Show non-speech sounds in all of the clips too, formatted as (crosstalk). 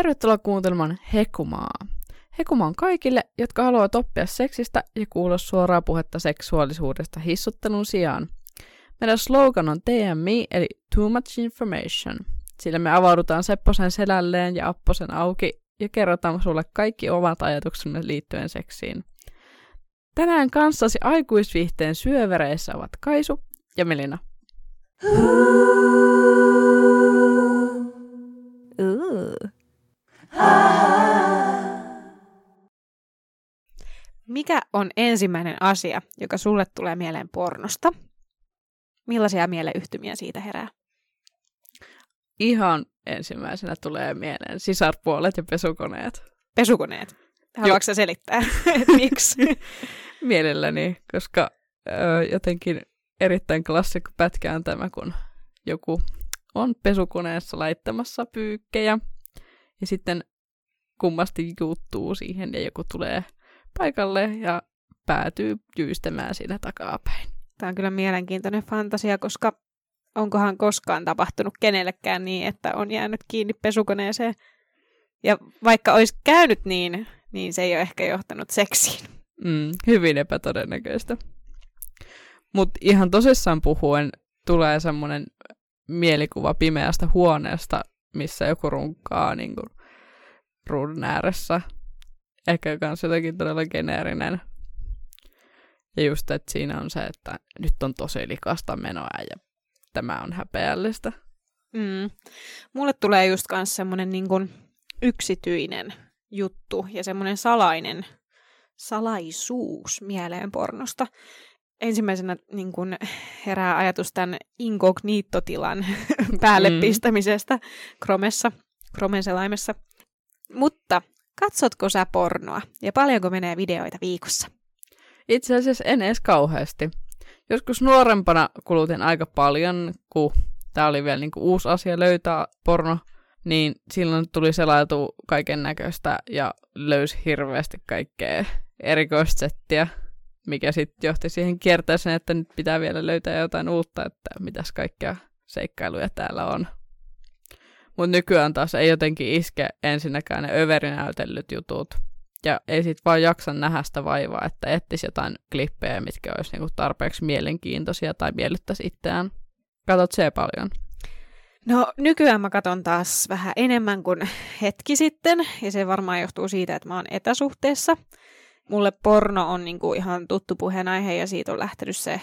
Tervetuloa kuuntelemaan Hekumaa. Hekuma on kaikille, jotka haluavat oppia seksistä ja kuulla suoraa puhetta seksuaalisuudesta hissuttelun sijaan. Meidän slogan on TMI eli Too Much Information, sillä me avaudutaan Sepposen selälleen ja Apposen auki ja kerrotaan sulle kaikki omat ajatuksemme liittyen seksiin. Tänään kanssasi aikuisviihteen syövereissä ovat Kaisu ja Melina. Mikä on ensimmäinen asia, joka sulle tulee mieleen pornosta? Millaisia mieleyhtymiä siitä herää? Ihan ensimmäisenä tulee mieleen sisarpuolet ja pesukoneet. Pesukoneet. Haluatko sä selittää, (laughs) miksi? Mielelläni, koska ö, jotenkin erittäin klassikko pätkä on tämä, kun joku on pesukoneessa laittamassa pyykkejä ja sitten kummasti juuttuu siihen ja joku tulee paikalle ja päätyy jyystämään siinä takapäin. Tämä on kyllä mielenkiintoinen fantasia, koska onkohan koskaan tapahtunut kenellekään niin, että on jäänyt kiinni pesukoneeseen. Ja vaikka olisi käynyt niin, niin se ei ole ehkä johtanut seksiin. Mm, hyvin epätodennäköistä. Mutta ihan tosissaan puhuen tulee semmoinen mielikuva pimeästä huoneesta, missä joku runkaa niin kuin, ruudun ääressä. Ehkä myös jotenkin todella geneerinen. Ja just, että siinä on se, että nyt on tosi likasta menoa ja tämä on häpeällistä. Mm. Mulle tulee just myös semmoinen niin yksityinen juttu ja semmoinen salainen salaisuus mieleen pornosta. Ensimmäisenä niin kuin herää ajatus tämän inkognito-tilan päälle mm. pistämisestä Chromessa, Chromen selaimessa. Mutta katsotko sä pornoa ja paljonko menee videoita viikossa? Itse asiassa en edes kauheasti. Joskus nuorempana kulutin aika paljon, kun tämä oli vielä niinku uusi asia löytää porno, niin silloin tuli selailtu kaiken näköistä ja löysi hirveästi kaikkea erikoista settiä, mikä sitten johti siihen kierteeseen, että nyt pitää vielä löytää jotain uutta, että mitäs kaikkea seikkailuja täällä on. Mutta nykyään taas ei jotenkin iske ensinnäkään ne överinäytellyt jutut. Ja ei sit vaan jaksa nähdä sitä vaivaa, että etsisi jotain klippejä, mitkä olisi niinku tarpeeksi mielenkiintoisia tai miellyttäisi itseään. Katot se paljon? No nykyään mä katon taas vähän enemmän kuin hetki sitten, ja se varmaan johtuu siitä, että mä oon etäsuhteessa. Mulle porno on niinku ihan tuttu puheenaihe, ja siitä on lähtenyt se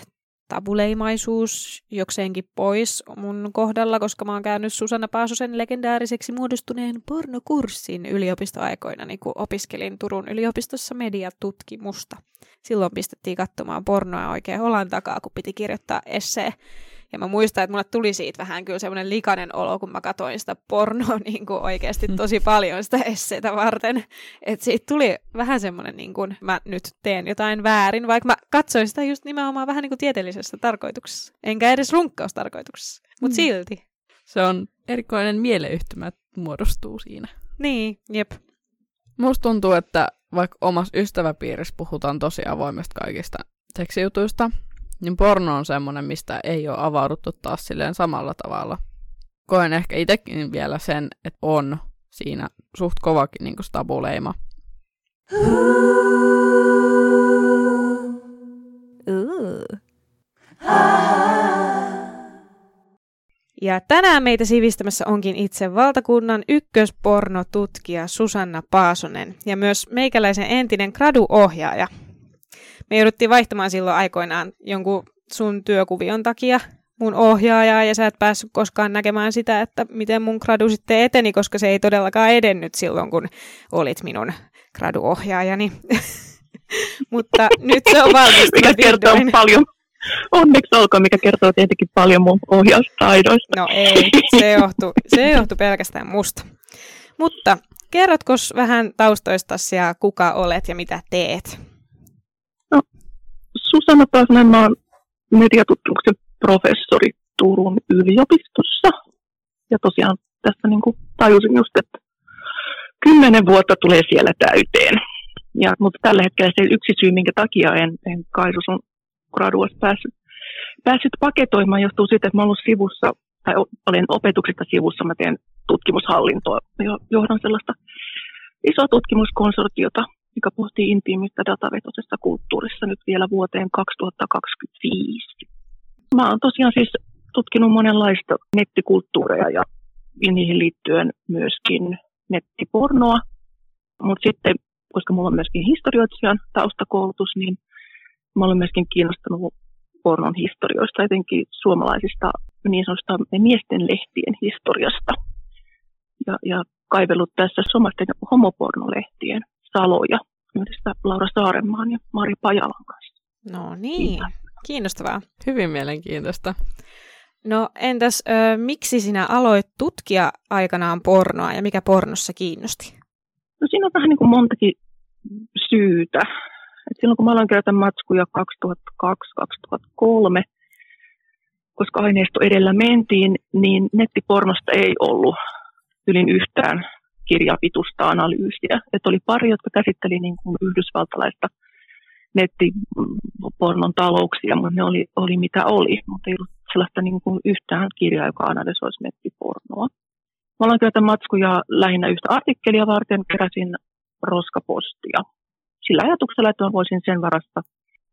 tabuleimaisuus jokseenkin pois mun kohdalla, koska mä oon käynyt Susanna Paasosen legendaariseksi muodostuneen pornokurssin yliopistoaikoina, niin kun opiskelin Turun yliopistossa mediatutkimusta. Silloin pistettiin katsomaan pornoa oikein holan takaa, kun piti kirjoittaa essee ja mä muistan, että mulle tuli siitä vähän kyllä semmoinen likainen olo, kun mä katsoin sitä pornoa (laughs) niin kuin oikeasti tosi paljon sitä esseitä varten. Että siitä tuli vähän semmoinen, niin kuin mä nyt teen jotain väärin, vaikka mä katsoin sitä just nimenomaan vähän niin kuin tieteellisessä tarkoituksessa. Enkä edes runkkaustarkoituksessa, mutta mm. silti. Se on erikoinen mieleyhtymä muodostuu siinä. Niin, jep. Musta tuntuu, että vaikka omassa ystäväpiirissä puhutaan tosi avoimesta kaikista seksijutuista, niin porno on semmoinen, mistä ei ole avauduttu taas silleen samalla tavalla. Koen ehkä itsekin vielä sen, että on siinä suht kovakin niin tabuleima. Ja tänään meitä sivistämässä onkin itse valtakunnan ykköspornotutkija Susanna Paasonen ja myös meikäläisen entinen graduohjaaja me jouduttiin vaihtamaan silloin aikoinaan jonkun sun työkuvion takia mun ohjaajaa ja sä et päässyt koskaan näkemään sitä, että miten mun gradu sitten eteni, koska se ei todellakaan edennyt silloin, kun olit minun graduohjaajani. (laughs) Mutta nyt se on valmis. mikä kertoo paljon. Onneksi olkoon, mikä kertoo tietenkin paljon mun ohjaustaidoista. No ei, se johtuu, se johtuu pelkästään musta. Mutta kerrotko vähän taustoistasi ja kuka olet ja mitä teet? Susanna Paasanen, mä oon mediatutkimuksen professori Turun yliopistossa. Ja tosiaan tässä niin kuin tajusin just, että kymmenen vuotta tulee siellä täyteen. Ja, mutta tällä hetkellä se yksi syy, minkä takia en, en Kaisu sun graduasta päässyt, päässyt paketoimaan, johtuu siitä, että mä olen sivussa, tai olen opetuksesta sivussa, mä teen tutkimushallintoa. Johdan sellaista isoa tutkimuskonsortiota, mikä pohtii intiimistä datavetoisessa kulttuurissa nyt vielä vuoteen 2025. Mä oon tosiaan siis tutkinut monenlaista nettikulttuureja ja niihin liittyen myöskin nettipornoa. Mutta sitten, koska mulla on myöskin historioitsijan taustakoulutus, niin mä olen myöskin kiinnostunut pornon historioista, etenkin suomalaisista niin sanotusta miesten lehtien historiasta. Ja, ja kaivellut tässä suomalaisten homopornolehtien saloja yhdessä Laura Saarenmaan ja Mari Pajalan kanssa. No niin, kiinnostavaa. Hyvin mielenkiintoista. No entäs, ö, miksi sinä aloit tutkia aikanaan pornoa ja mikä pornossa kiinnosti? No siinä on vähän niin kuin montakin syytä. Et silloin kun mä aloin kerätä matskuja 2002-2003, koska aineisto edellä mentiin, niin nettipornosta ei ollut ylin yhtään kirjapitusta analyysiä. Et oli pari, jotka käsitteli niin kuin yhdysvaltalaista nettipornon talouksia, mutta ne oli, oli mitä oli, mutta ei ollut sellaista niin kuin yhtään kirjaa, joka analysoisi nettipornoa. Mä aloin työtä matskuja lähinnä yhtä artikkelia varten, keräsin roskapostia. Sillä ajatuksella, että voisin sen varasta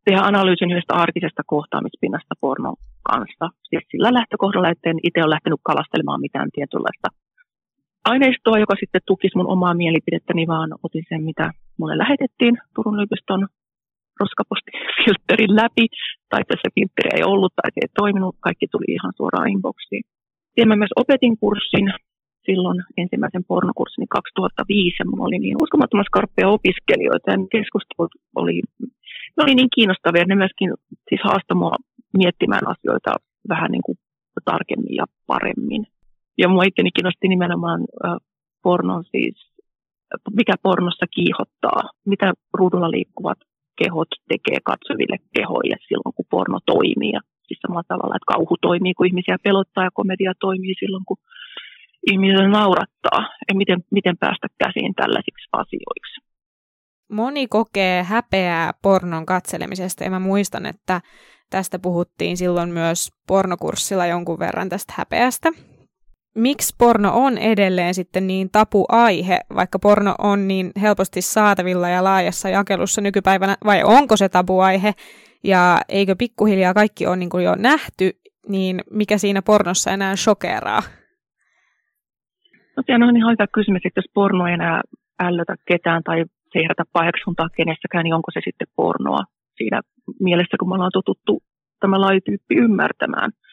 tehdä analyysin yhdestä arkisesta kohtaamispinnasta pornon kanssa. Siis sillä lähtökohdalla, että en itse ole lähtenyt kalastelemaan mitään tietynlaista aineistoa, joka sitten tukisi mun omaa mielipidettäni, vaan otin sen, mitä mulle lähetettiin Turun yliopiston roskapostifilterin läpi, tai se filtteri ei ollut tai se ei toiminut, kaikki tuli ihan suoraan inboxiin. Ja mä myös opetin kurssin silloin ensimmäisen pornokurssini 2005, ja mulla oli niin uskomattoman skarppeja opiskelijoita, ja keskustelut oli, ne oli niin kiinnostavia, ne myöskin siis haastoi mua miettimään asioita vähän niin kuin tarkemmin ja paremmin. Ja mua itteni kiinnosti nimenomaan äh, pornon siis, mikä pornossa kiihottaa, mitä ruudulla liikkuvat kehot tekee katsoville kehoille silloin, kun porno toimii. Ja siis samalla tavalla, että kauhu toimii, kun ihmisiä pelottaa ja komedia toimii silloin, kun ihmisiä naurattaa. Ja miten, miten päästä käsiin tällaisiksi asioiksi. Moni kokee häpeää pornon katselemisesta ja mä muistan, että tästä puhuttiin silloin myös pornokurssilla jonkun verran tästä häpeästä miksi porno on edelleen sitten niin tapu-aihe, vaikka porno on niin helposti saatavilla ja laajassa jakelussa nykypäivänä, vai onko se tabu-aihe, ja eikö pikkuhiljaa kaikki on niin kuin jo nähty, niin mikä siinä pornossa enää shokeraa? No sehän on ihan hyvä kysymys, että jos porno ei enää ällötä ketään tai se ei herätä paheksuntaa kenessäkään, niin onko se sitten pornoa siinä mielessä, kun me ollaan totuttu tämä lajityyppi ymmärtämään –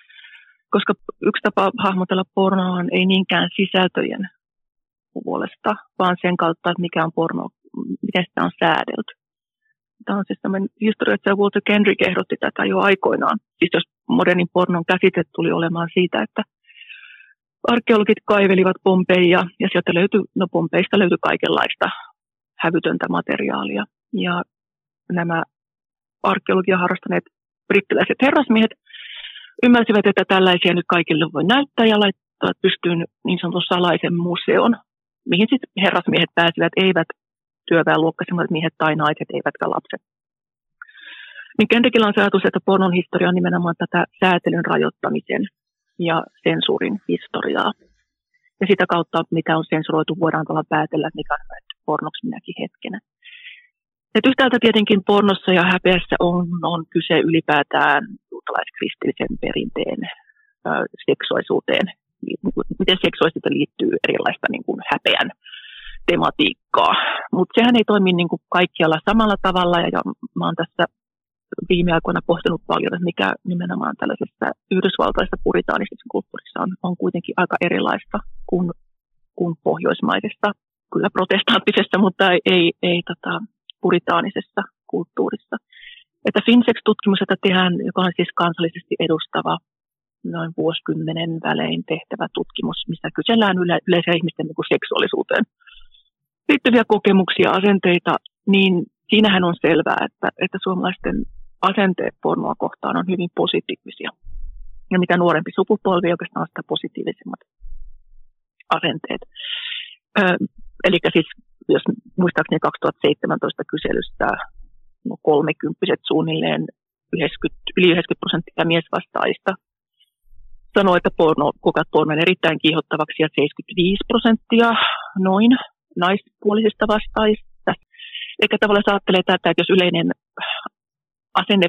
koska yksi tapa hahmotella pornoa ei niinkään sisältöjen puolesta, vaan sen kautta, että mikä on porno, miten sitä on säädelty. Tämä on siis tämmöinen historioitsija Walter Kendrick ehdotti tätä jo aikoinaan. Siis jos modernin pornon käsite tuli olemaan siitä, että arkeologit kaivelivat Pompeja ja sieltä löytyi, no Pompeista löytyi kaikenlaista hävytöntä materiaalia. Ja nämä arkeologia harrastaneet brittiläiset herrasmiehet ymmärsivät, että tällaisia nyt kaikille voi näyttää ja laittaa pystyyn niin sanotun salaisen museon, mihin sitten herrasmiehet pääsivät, eivät työväenluokkaisemmat miehet tai naiset, eivätkä lapset. Niin Kendrickillä on se ajatus, että pornon historia on nimenomaan tätä säätelyn rajoittamisen ja sensuurin historiaa. Ja sitä kautta, mitä on sensuroitu, voidaan tuolla päätellä, mikä on pornoksi minäkin hetkenä. Et yhtäältä tietenkin pornossa ja häpeässä on, on kyse ylipäätään juutalaiskristillisen perinteen äh, seksuaalisuuteen, miten seksuaalisuuteen liittyy erilaista niin kuin häpeän tematiikkaa. Mutta sehän ei toimi niin kuin kaikkialla samalla tavalla, ja, ja mä oon tässä viime aikoina pohtinut paljon, että mikä nimenomaan tällaisessa yhdysvaltaisessa puritaanisessa kulttuurissa on, on kuitenkin aika erilaista kuin, kuin pohjoismaisessa, kyllä protestanttisessa, mutta ei, ei, ei tota, puritaanisessa kulttuurissa. Että FinSex-tutkimus, jota tehdään, joka on siis kansallisesti edustava noin vuosikymmenen välein tehtävä tutkimus, missä kysellään yle, yleisiä ihmisten niin seksuaalisuuteen liittyviä kokemuksia, asenteita, niin siinähän on selvää, että, että suomalaisten asenteet pornoa kohtaan on hyvin positiivisia. Ja mitä nuorempi sukupolvi oikeastaan sitä positiivisemmat asenteet. Ö, eli siis jos muistaakseni 2017 kyselystä no 30 suunnilleen 90, yli 90 prosenttia miesvastaajista sanoo, että porno, kokevat pornon erittäin kiihottavaksi ja 75 prosenttia noin naispuolisista vastaista. Eikä tavallaan se ajattelee tätä, että jos yleinen asenne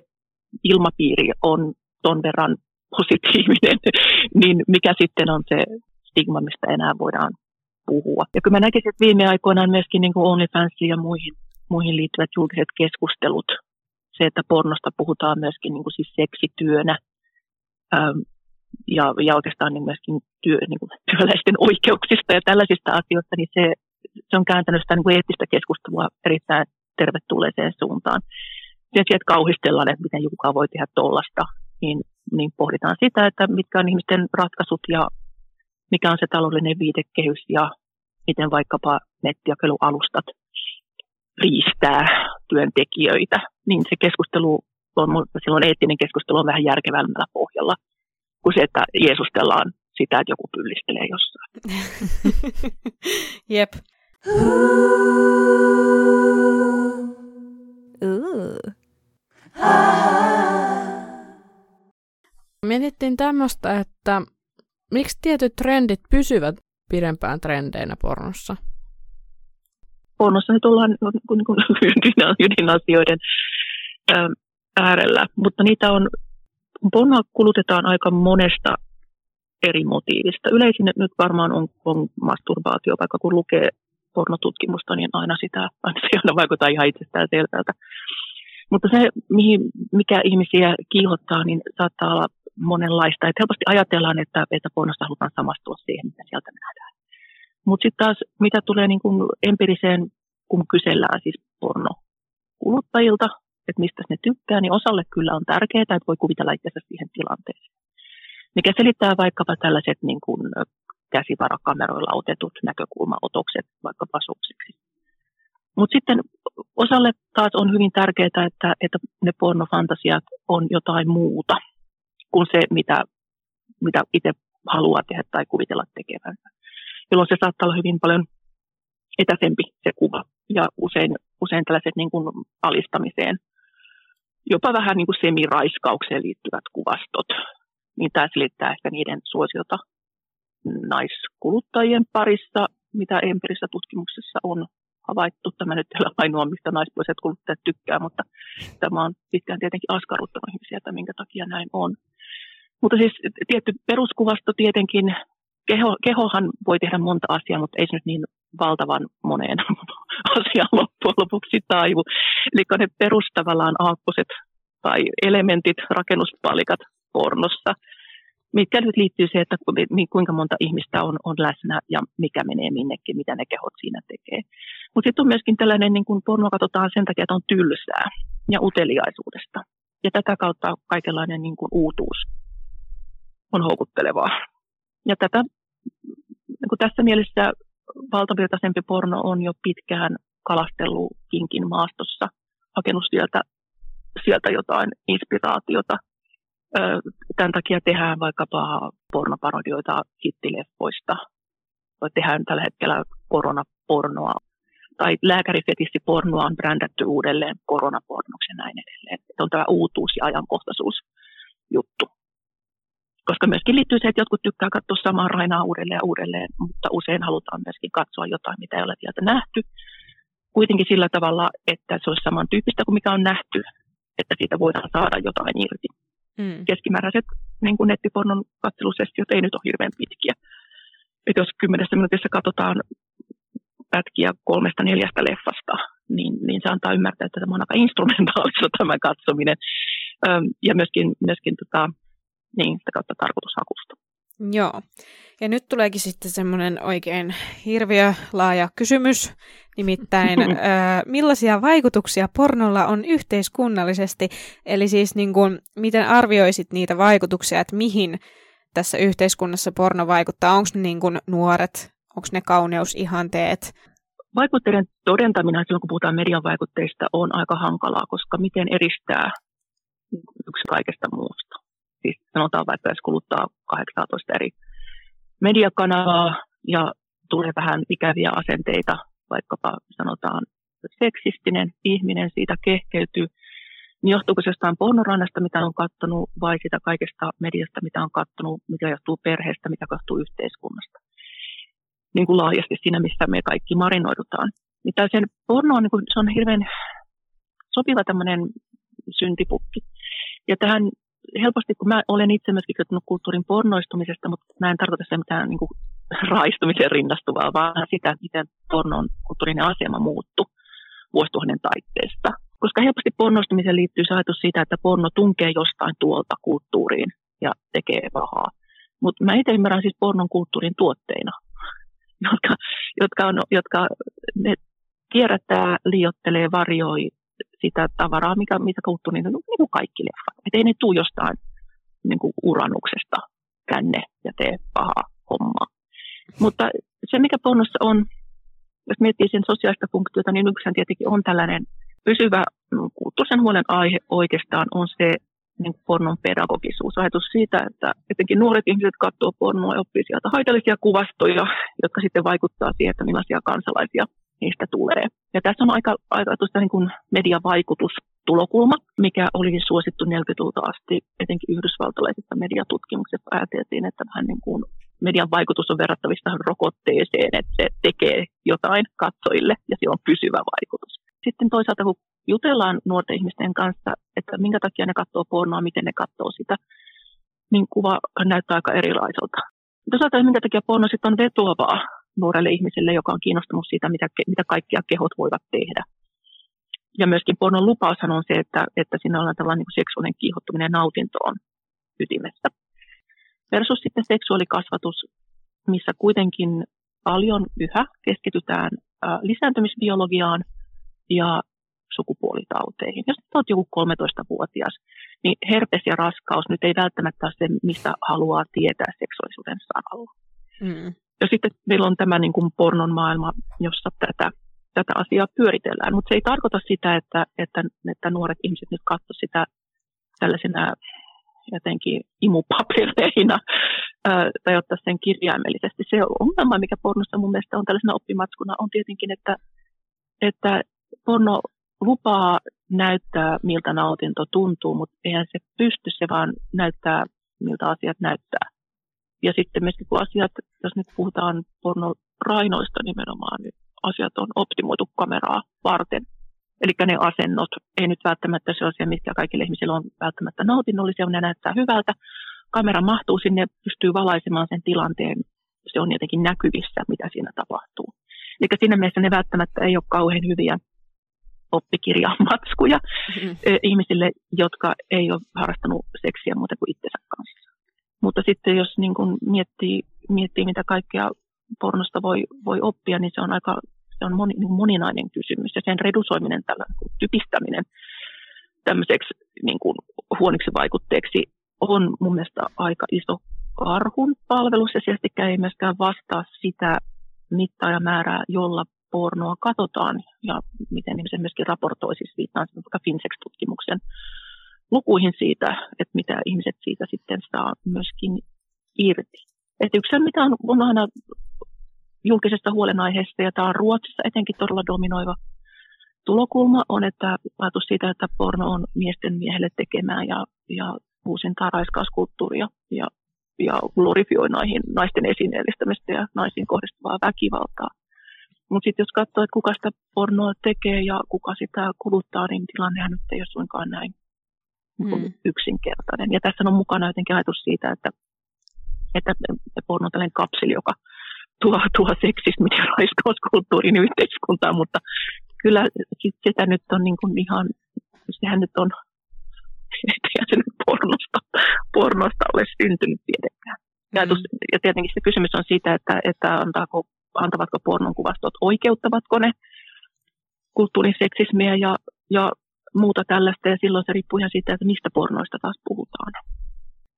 ilmapiiri on ton verran positiivinen, (laughs) niin mikä sitten on se stigma, mistä enää voidaan puhua. Ja kyllä mä näkisin, että viime aikoina myöskin niin OnlyFansiin ja muihin, muihin liittyvät julkiset keskustelut, se, että pornosta puhutaan myöskin niin kuin siis seksityönä, ähm, ja, ja oikeastaan niin myöskin työ, niin kuin (laughs) työläisten oikeuksista ja tällaisista asioista, niin se, se on kääntänyt sitä niin kuin eettistä keskustelua erittäin tervetulleeseen suuntaan. Sen sijaan, että kauhistellaan, että miten joku voi tehdä tollasta, niin, niin pohditaan sitä, että mitkä on ihmisten ratkaisut ja mikä on se taloudellinen viitekehys ja miten vaikkapa nettiakelualustat riistää työntekijöitä. Niin se keskustelu on, silloin eettinen keskustelu on vähän järkevämmällä pohjalla kuin se, että Jeesustellaan sitä, että joku pyllistelee jossain. (laughs) Jep. Mietittiin tämmöistä, että miksi tietyt trendit pysyvät pidempään trendeinä pornossa? Pornossa nyt ollaan niin kuin ydinasioiden äärellä, mutta niitä on, pornoa kulutetaan aika monesta eri motiivista. Yleisin nyt varmaan on, on masturbaatio, vaikka kun lukee pornotutkimusta, niin aina sitä aina se aina vaikuttaa ihan itsestään selvältä. Mutta se, mihin, mikä ihmisiä kiihottaa, niin saattaa olla monenlaista. Että helposti ajatellaan, että, että pornosta halutaan samastua siihen, mitä sieltä nähdään. Mutta sitten taas, mitä tulee niin kuin empiriseen, kun kysellään siis pornokuluttajilta, että mistä ne tykkää, niin osalle kyllä on tärkeää, että voi kuvitella itsensä siihen tilanteeseen. Mikä selittää vaikkapa tällaiset niin kuin käsivarakameroilla otetut näkökulmaotokset vaikkapa suksiksi. Mutta sitten osalle taas on hyvin tärkeää, että, että ne pornofantasiat on jotain muuta kuin se, mitä, mitä itse haluaa tehdä tai kuvitella tekevänsä. Jolloin se saattaa olla hyvin paljon etäisempi se kuva ja usein, usein tällaiset niin kuin alistamiseen, jopa vähän niin kuin semiraiskaukseen liittyvät kuvastot, niin tämä selittää ehkä niiden suosiota naiskuluttajien parissa, mitä empirisessä tutkimuksessa on havaittu. Tämä nyt ei ole ainoa, mistä naispuoliset kuluttajat tykkää, mutta tämä on pitkään tietenkin askarruttanut ihmisiä, että minkä takia näin on. Mutta siis tietty peruskuvasto tietenkin, keho, kehohan voi tehdä monta asiaa, mutta ei se nyt niin valtavan moneen (laughs) asiaan loppujen lopuksi taivu. Eli ne perustavallaan aakkoset tai elementit, rakennuspalikat pornossa, mitkä nyt liittyy siihen, että kuinka monta ihmistä on, on läsnä ja mikä menee minnekin, mitä ne kehot siinä tekee. Mutta sitten on myöskin tällainen, niin kuin porno katsotaan sen takia, että on tylsää ja uteliaisuudesta. Ja tätä kautta kaikenlainen niin kuin uutuus on houkuttelevaa. Ja tätä, kuin tässä mielessä valtavirtaisempi porno on jo pitkään kalastellut kinkin maastossa, hakenut sieltä, sieltä jotain inspiraatiota. Tämän takia tehdään vaikkapa pornoparodioita hittileffoista. Tehdään tällä hetkellä koronapornoa. Tai lääkärifetissipornoa on brändätty uudelleen koronapornoksi ja näin edelleen. Se on tämä uutuus ja ajankohtaisuus juttu koska myöskin liittyy se, että jotkut tykkää katsoa samaa rainaa uudelleen ja uudelleen, mutta usein halutaan myöskin katsoa jotain, mitä ei ole vielä nähty. Kuitenkin sillä tavalla, että se olisi samantyyppistä kuin mikä on nähty, että siitä voidaan saada jotain irti. Mm. Keskimääräiset niin kuin nettipornon katselusessiot ei nyt ole hirveän pitkiä. Et jos kymmenessä minuutissa katsotaan pätkiä kolmesta neljästä leffasta, niin, niin se antaa ymmärtää, että tämä on aika instrumentaalista (laughs) tämä katsominen. Ja myöskin, myöskin tota, niin sitä kautta tarkoitushakusta. Joo. Ja nyt tuleekin sitten semmoinen oikein hirviö laaja kysymys, nimittäin (laughs) millaisia vaikutuksia pornolla on yhteiskunnallisesti, eli siis niin kuin, miten arvioisit niitä vaikutuksia, että mihin tässä yhteiskunnassa porno vaikuttaa, onko ne niin kuin nuoret, onko ne kauneusihanteet? Vaikutteiden todentaminen silloin, kun puhutaan median vaikutteista, on aika hankalaa, koska miten eristää yksi kaikesta muusta sanotaan vaikka, jos kuluttaa 18 eri mediakanavaa ja tulee vähän ikäviä asenteita, vaikkapa sanotaan seksistinen ihminen siitä kehkeytyy, niin johtuuko se jostain pornorannasta, mitä on katsonut, vai sitä kaikesta mediasta, mitä on katsonut, mikä johtuu perheestä, mikä johtuu yhteiskunnasta. Niin kuin laajasti siinä, missä me kaikki marinoidutaan. Mitä sen porno on, niin kuin, se on hirveän sopiva tämmöinen syntipukki. Ja tähän helposti, kun mä olen itse myöskin kertonut kulttuurin pornoistumisesta, mutta mä en tarkoita sitä mitään niin kuin raistumiseen rinnastuvaa, vaan sitä, miten pornon kulttuurinen asema muuttui vuosituhannen taitteesta. Koska helposti pornoistumiseen liittyy se ajatus siitä, että porno tunkee jostain tuolta kulttuuriin ja tekee pahaa. Mutta mä itse ymmärrän siis pornon kulttuurin tuotteina, (laughs) jotka, jotka, on, jotka ne kierrättää, liottelee, varjoi sitä tavaraa, mikä, mitä kulttuuri, niin, niin kuin kaikki leffat. Että ei ne tule jostain niin kuin uranuksesta tänne ja tee pahaa hommaa. Mutta se, mikä pornossa on, jos miettii sen sosiaalista funktiota, niin yksihän tietenkin on tällainen pysyvä mm, kulttuurisen huolen aihe oikeastaan on se niin pornon pedagogisuus. Ajatus siitä, että etenkin nuoret ihmiset katsoo pornoa ja oppii sieltä haitallisia kuvastoja, jotka sitten vaikuttaa siihen, että millaisia kansalaisia niistä tulee. Ja tässä on aika, aika tuosta niin kuin mediavaikutustulokulma, mikä oli suosittu 40-luvulta asti, etenkin yhdysvaltalaisessa mediatutkimuksessa ajateltiin, että vähän niin kuin median vaikutus on verrattavissa rokotteeseen, että se tekee jotain katsojille ja sillä on pysyvä vaikutus. Sitten toisaalta kun jutellaan nuorten ihmisten kanssa, että minkä takia ne katsoo pornoa, miten ne katsoo sitä, niin kuva näyttää aika erilaiselta. Toisaalta minkä takia porno sitten on vetoavaa nuorelle ihmiselle, joka on kiinnostunut siitä, mitä, mitä kaikkia kehot voivat tehdä. Ja myöskin pornon lupaushan on se, että, että siinä on tällainen niin seksuaalinen kiihottuminen nautintoon ytimessä. Versus sitten seksuaalikasvatus, missä kuitenkin paljon yhä keskitytään lisääntymisbiologiaan ja sukupuolitauteihin. Jos olet joku 13-vuotias, niin herpes ja raskaus nyt ei välttämättä ole se, mistä haluaa tietää seksuaalisuuden saralla. Mm. Ja sitten meillä on tämä niin kuin pornon maailma, jossa tätä, tätä asiaa pyöritellään. Mutta se ei tarkoita sitä, että, että, että nuoret ihmiset nyt katsoisivat sitä tällaisena jotenkin imupapereina tai ottaa sen kirjaimellisesti. Se ongelma, mikä pornossa mun mielestä on tällaisena oppimatskuna, on tietenkin, että, että porno lupaa näyttää, miltä nautinto tuntuu, mutta eihän se pysty, se vaan näyttää, miltä asiat näyttää. Ja sitten myöskin kun asiat, jos nyt puhutaan pornorainoista nimenomaan, niin asiat on optimoitu kameraa varten. Eli ne asennot, ei nyt välttämättä se asia, mitkä kaikille ihmisille on välttämättä nautinnollisia, ne näyttää hyvältä. Kamera mahtuu sinne, pystyy valaisemaan sen tilanteen, se on jotenkin näkyvissä, mitä siinä tapahtuu. Eli siinä mielessä ne välttämättä ei ole kauhean hyviä oppikirjamatskuja mm-hmm. ihmisille, jotka ei ole harrastanut seksiä muuta kuin itsensä kanssa. Mutta sitten jos niin kun miettii, miettii, mitä kaikkea pornosta voi, voi oppia, niin se on aika se on moni, niin moninainen kysymys. Ja sen redusoiminen, tällä niin typistäminen tämmöiseksi niin kuin huoniksi vaikutteeksi on mun mielestä aika iso karhun palvelus. Ja sieltä ei myöskään vastaa sitä mittaa ja määrää, jolla pornoa katsotaan ja miten ihmiset myöskin raportoi, siis viittaan vaikka Finsex-tutkimuksen lukuihin siitä, että mitä ihmiset siitä sitten saa myöskin irti. Et yksi mitä on, on aina julkisesta huolenaiheesta, ja tämä on Ruotsissa etenkin todella dominoiva tulokulma, on, että ajatus siitä, että porno on miesten miehelle tekemää ja, ja uusintaa raiskauskulttuuria ja, ja glorifioi naihin, naisten esineellistämistä ja naisiin kohdistuvaa väkivaltaa. Mutta sitten jos katsoo, että kuka sitä pornoa tekee ja kuka sitä kuluttaa, niin tilannehan nyt ei ole suinkaan näin mm. yksinkertainen. Ja tässä on mukana jotenkin ajatus siitä, että, että porno on tällainen kapseli, joka tuo, tuo seksismi ja raiskauskulttuurin yhteiskuntaan, mutta kyllä sit sitä nyt on niin kuin ihan, sehän nyt on, eihän se nyt pornosta, pornosta ole syntynyt tietenkään. Mm. Ja tietenkin se kysymys on siitä, että, että antaako, antavatko pornon kuvastot, oikeuttavatko ne kulttuurin seksismiä ja, ja muuta tällaista, ja silloin se riippuu ihan siitä, että mistä pornoista taas puhutaan.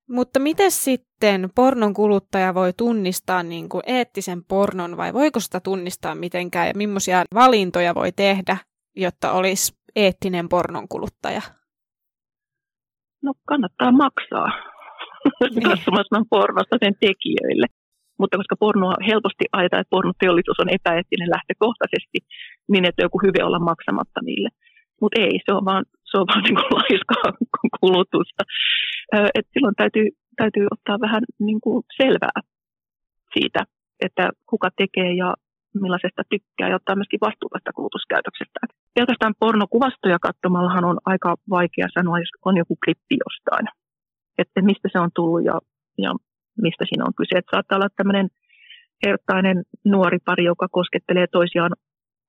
Mutta miten sitten pornon kuluttaja voi tunnistaa niin kuin eettisen pornon vai voiko sitä tunnistaa mitenkään ja millaisia valintoja voi tehdä, jotta olisi eettinen pornon kuluttaja? No kannattaa maksaa niin. katsomassa pornosta sen tekijöille. Mutta koska pornoa helposti ajetaan, että pornoteollisuus on epäeettinen lähtökohtaisesti, niin että joku hyve olla maksamatta niille. Mutta ei, se on vaan, se on vaan niin kuin (laughs) laiskaa kulutusta. Et silloin täytyy, täytyy ottaa vähän niin kuin selvää siitä, että kuka tekee ja millaisesta tykkää ja ottaa myöskin vastuuta tästä kulutuskäytöksestä. Pelkästään pornokuvastoja katsomallahan on aika vaikea sanoa, jos on joku klippi jostain, että mistä se on tullut ja, ja mistä siinä on kyse. Että saattaa olla tämmöinen hertainen nuori pari, joka koskettelee toisiaan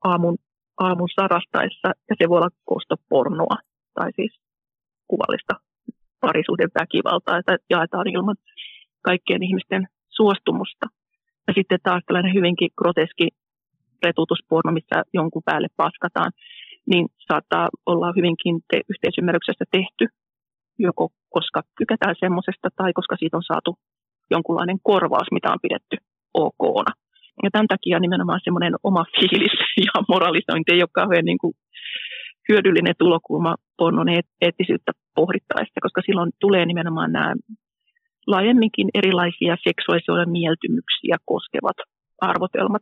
aamun, aamun sarastaessa, ja se voi olla kostopornoa, tai siis kuvallista parisuuden väkivaltaa, että jaetaan ilman kaikkien ihmisten suostumusta. Ja sitten taas tällainen hyvinkin groteski retutusporno, missä jonkun päälle paskataan, niin saattaa olla hyvinkin te- yhteisymmärryksessä tehty, joko koska tykätään semmoisesta tai koska siitä on saatu jonkunlainen korvaus, mitä on pidetty okna. Ja tämän takia nimenomaan semmoinen oma fiilis (laughs) ja moralisointi ei ole kauhean niin kuin hyödyllinen tulokulma pornon eettisyyttä pohdittaessa, koska silloin tulee nimenomaan nämä laajemminkin erilaisia seksuaalisia mieltymyksiä koskevat arvotelmat,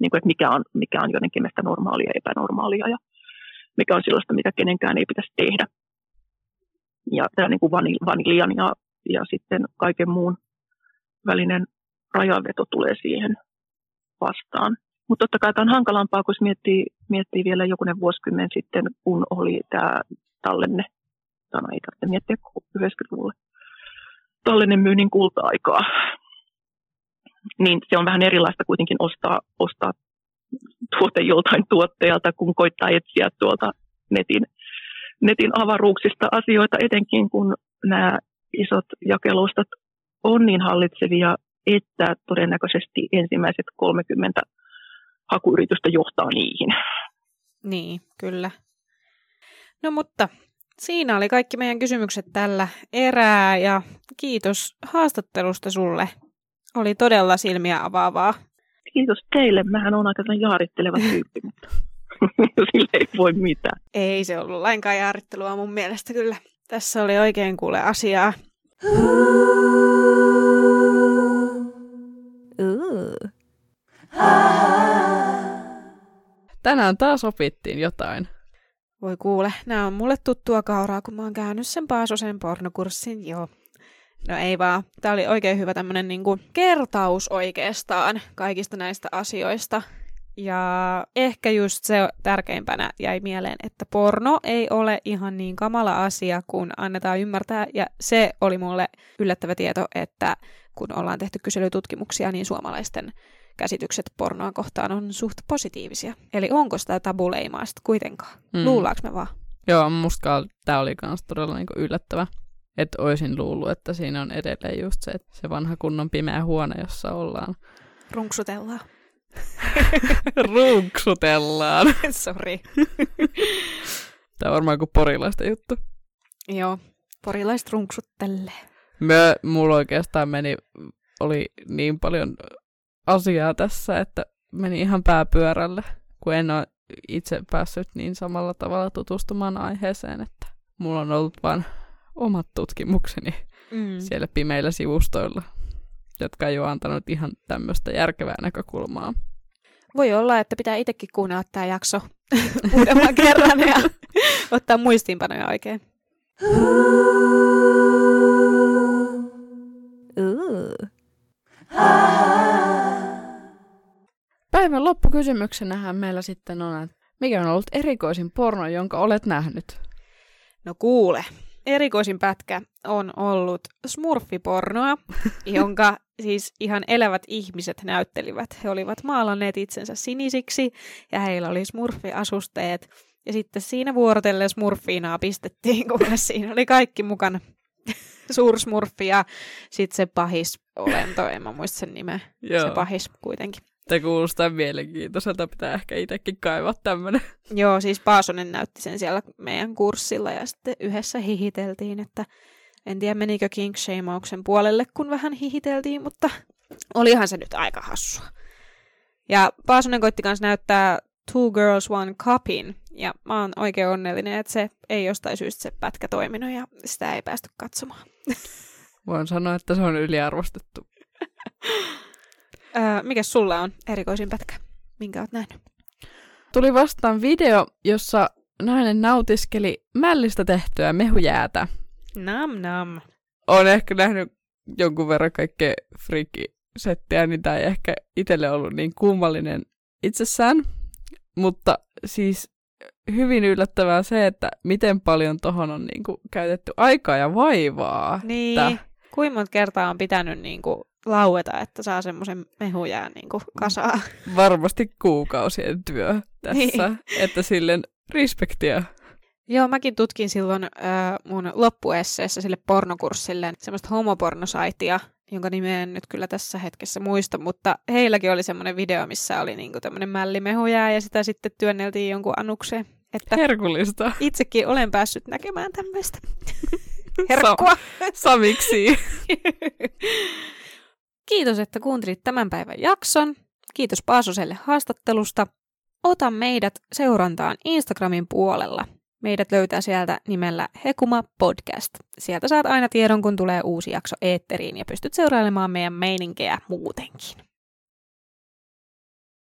niin kuin, että mikä on, mikä on jotenkin meistä normaalia ja epänormaalia ja mikä on sellaista, mitä kenenkään ei pitäisi tehdä. Ja tämä niin kuin ja, ja sitten kaiken muun välinen rajanveto tulee siihen vastaan. Mutta totta kai tämä on hankalampaa, kun miettii, miettii vielä jokunen vuosikymmen sitten, kun oli tämä tallenne, tämä ei tarvitse miettiä 90-luvulle, tallenne myynnin kulta-aikaa. Niin se on vähän erilaista kuitenkin ostaa, ostaa tuote joltain tuottajalta, kun koittaa etsiä tuolta netin, netin avaruuksista asioita, etenkin kun nämä isot jakelustat on niin hallitsevia että todennäköisesti ensimmäiset 30 hakuyritystä johtaa niihin. Niin, kyllä. No mutta siinä oli kaikki meidän kysymykset tällä erää ja kiitos haastattelusta sulle. Oli todella silmiä avaavaa. Kiitos teille. Mähän on aika jaaritteleva tyyppi, (laughs) mutta (laughs) sille ei voi mitään. Ei se ollut lainkaan jaarittelua mun mielestä kyllä. Tässä oli oikein kuule asiaa. (gasps) (laughs) Tänään taas opittiin jotain. Voi kuule, nämä on mulle tuttua kauraa, kun mä oon käynyt sen Paasosen pornokurssin, joo. No ei vaan, tää oli oikein hyvä tämmönen niinku kertaus oikeastaan kaikista näistä asioista. Ja ehkä just se tärkeimpänä jäi mieleen, että porno ei ole ihan niin kamala asia, kun annetaan ymmärtää. Ja se oli mulle yllättävä tieto, että kun ollaan tehty kyselytutkimuksia, niin suomalaisten käsitykset pornoa kohtaan on suht positiivisia. Eli onko sitä tabuleimaa sitten kuitenkaan? Mm. Luullaanko me vaan? Joo, musta tämä oli myös todella niinku yllättävä. Että olisin luullut, että siinä on edelleen just se, että se vanha kunnon pimeä huone, jossa ollaan. Runksutellaan. (laughs) Runksutellaan. (laughs) Sori. (laughs) Tämä on varmaan kuin porilaista juttu. Joo, porilaiset runksuttelee. Mulla oikeastaan meni, oli niin paljon asiaa tässä, että meni ihan pääpyörälle, kun en ole itse päässyt niin samalla tavalla tutustumaan aiheeseen, että mulla on ollut vain omat tutkimukseni mm. siellä pimeillä sivustoilla, jotka ei ole antanut ihan tämmöistä järkevää näkökulmaa. Voi olla, että pitää itsekin kuunnella tämä jakso (laughs) uudemman (laughs) kerran ja ottaa muistiinpanoja oikein. Päivän loppukysymyksenähän meillä sitten on, että mikä on ollut erikoisin porno, jonka olet nähnyt? No kuule, erikoisin pätkä on ollut smurfipornoa, (laughs) jonka siis ihan elävät ihmiset näyttelivät. He olivat maalanneet itsensä sinisiksi ja heillä oli smurfiasusteet. Ja sitten siinä vuorotellen smurfiinaa pistettiin, (laughs) kun siinä oli kaikki mukana. (laughs) Suursmurfi ja sitten se pahis olento, en mä muista sen nimeä. Joo. Se pahis kuitenkin. Tämä kuulostaa mielenkiintoiselta, pitää ehkä itsekin kaivaa tämmöinen. Joo, siis Paasonen näytti sen siellä meidän kurssilla ja sitten yhdessä hihiteltiin, että en tiedä menikö King Shameauksen puolelle, kun vähän hihiteltiin, mutta olihan se nyt aika hassua. Ja Paasonen koitti kanssa näyttää Two Girls One Cupin, ja mä oon oikein onnellinen, että se ei jostain syystä se pätkä toiminut ja sitä ei päästy katsomaan. Voin sanoa, että se on yliarvostettu. (laughs) öö, mikä sulla on erikoisin pätkä? Minkä oot nähnyt? Tuli vastaan video, jossa nainen nautiskeli mällistä tehtyä mehujäätä. Nam nam. Olen ehkä nähnyt jonkun verran kaikkea friikkisettiä, niin tämä ei ehkä itselle ollut niin kummallinen itsessään. Mutta siis hyvin yllättävää se, että miten paljon tohon on niinku käytetty aikaa ja vaivaa. Niin. Että Kuinka monta kertaa on pitänyt niinku laueta, että saa semmoisen mehujään niinku kasaa? varmasti kuukausien työ tässä, Niin. että silleen respektiä. Joo, mäkin tutkin silloin äh, mun loppuesseessä sille pornokurssille semmoista homopornosaitia, jonka nimeä en nyt kyllä tässä hetkessä muista, mutta heilläkin oli semmoinen video, missä oli niinku tämmöinen mällimehujää ja sitä sitten työnneltiin jonkun anukseen. Että Herkullista. itsekin olen päässyt näkemään tämmöistä herkkua. Samiksi. (laughs) Kiitos, että kuuntelit tämän päivän jakson. Kiitos Paasoselle haastattelusta. Ota meidät seurantaan Instagramin puolella. Meidät löytää sieltä nimellä Hekuma Podcast. Sieltä saat aina tiedon, kun tulee uusi jakso eetteriin ja pystyt seurailemaan meidän meininkejä muutenkin.